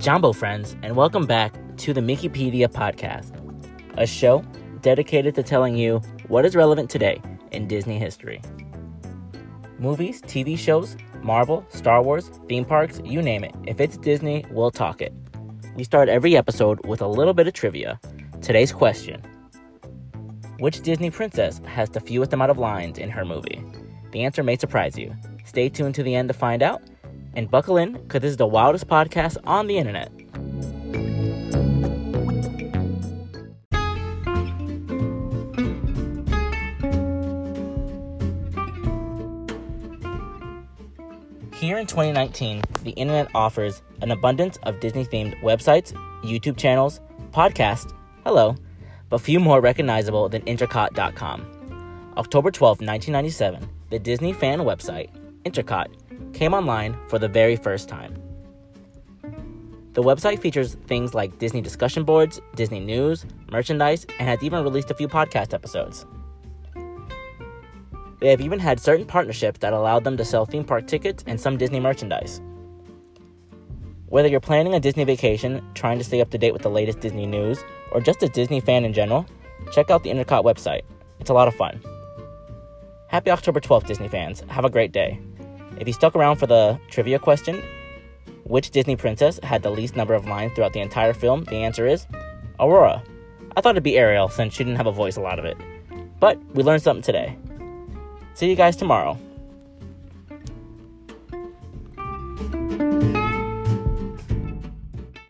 Jumbo friends, and welcome back to the Mickeypedia podcast, a show dedicated to telling you what is relevant today in Disney history. Movies, TV shows, Marvel, Star Wars, theme parks, you name it. If it's Disney, we'll talk it. We start every episode with a little bit of trivia. Today's question Which Disney princess has the fewest amount of lines in her movie? The answer may surprise you. Stay tuned to the end to find out, and buckle in because this is the wildest podcast on the internet. Here in 2019, the internet offers an abundance of Disney themed websites, YouTube channels, podcasts, hello, but few more recognizable than Intercot.com. October 12, 1997, the Disney fan website, Intercot, came online for the very first time. The website features things like Disney discussion boards, Disney news, merchandise, and has even released a few podcast episodes. They have even had certain partnerships that allowed them to sell theme park tickets and some Disney merchandise. Whether you're planning a Disney vacation, trying to stay up to date with the latest Disney news, or just a Disney fan in general, check out the Intercot website. It's a lot of fun. Happy October 12th, Disney fans. Have a great day. If you stuck around for the trivia question, which Disney princess had the least number of lines throughout the entire film? The answer is Aurora. I thought it'd be Ariel since she didn't have a voice a lot of it. But we learned something today. See you guys tomorrow.